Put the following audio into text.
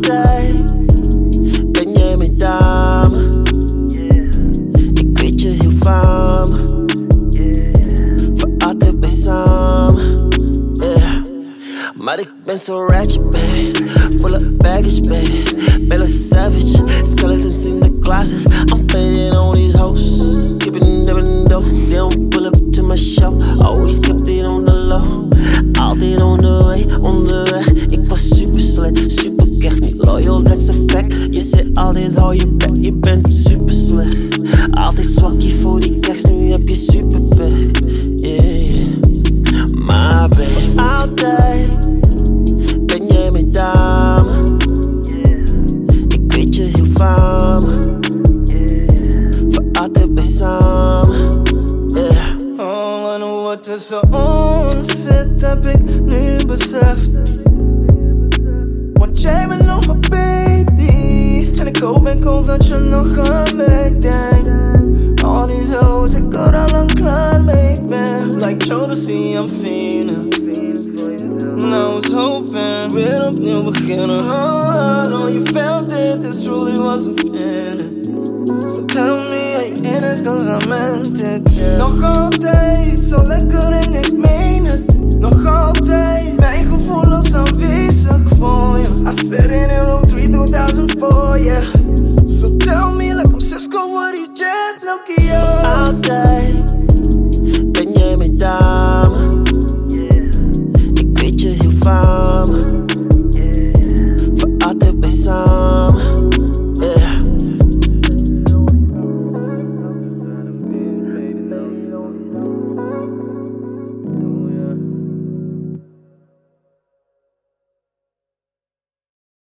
day ben jij mijn dame. Yeah. Ik weet je heel faam, yeah. voor altijd bij samen. Yeah. Maar ik ben zo ratchet, baby. Full of baggage, baby. Ben een savage, skeletons in the closet. Je je bent super slecht. Altijd zwak je voor die tekst, nu heb je super pech. Yeah. Maar babe, altijd ben jij mijn dame. Ik weet je heel van me. Voor altijd bij samen. Yeah. Oh, en wat tussen ons baby. En hoop dat je nog aan mij denkt. Al die zo's, ik er al. Like I'm feeling. And I was hoping weer opnieuw. Oh, I know you felt it, this truly was a feeling. So tell me how you in cause I meant it. Yeah. Nog altijd found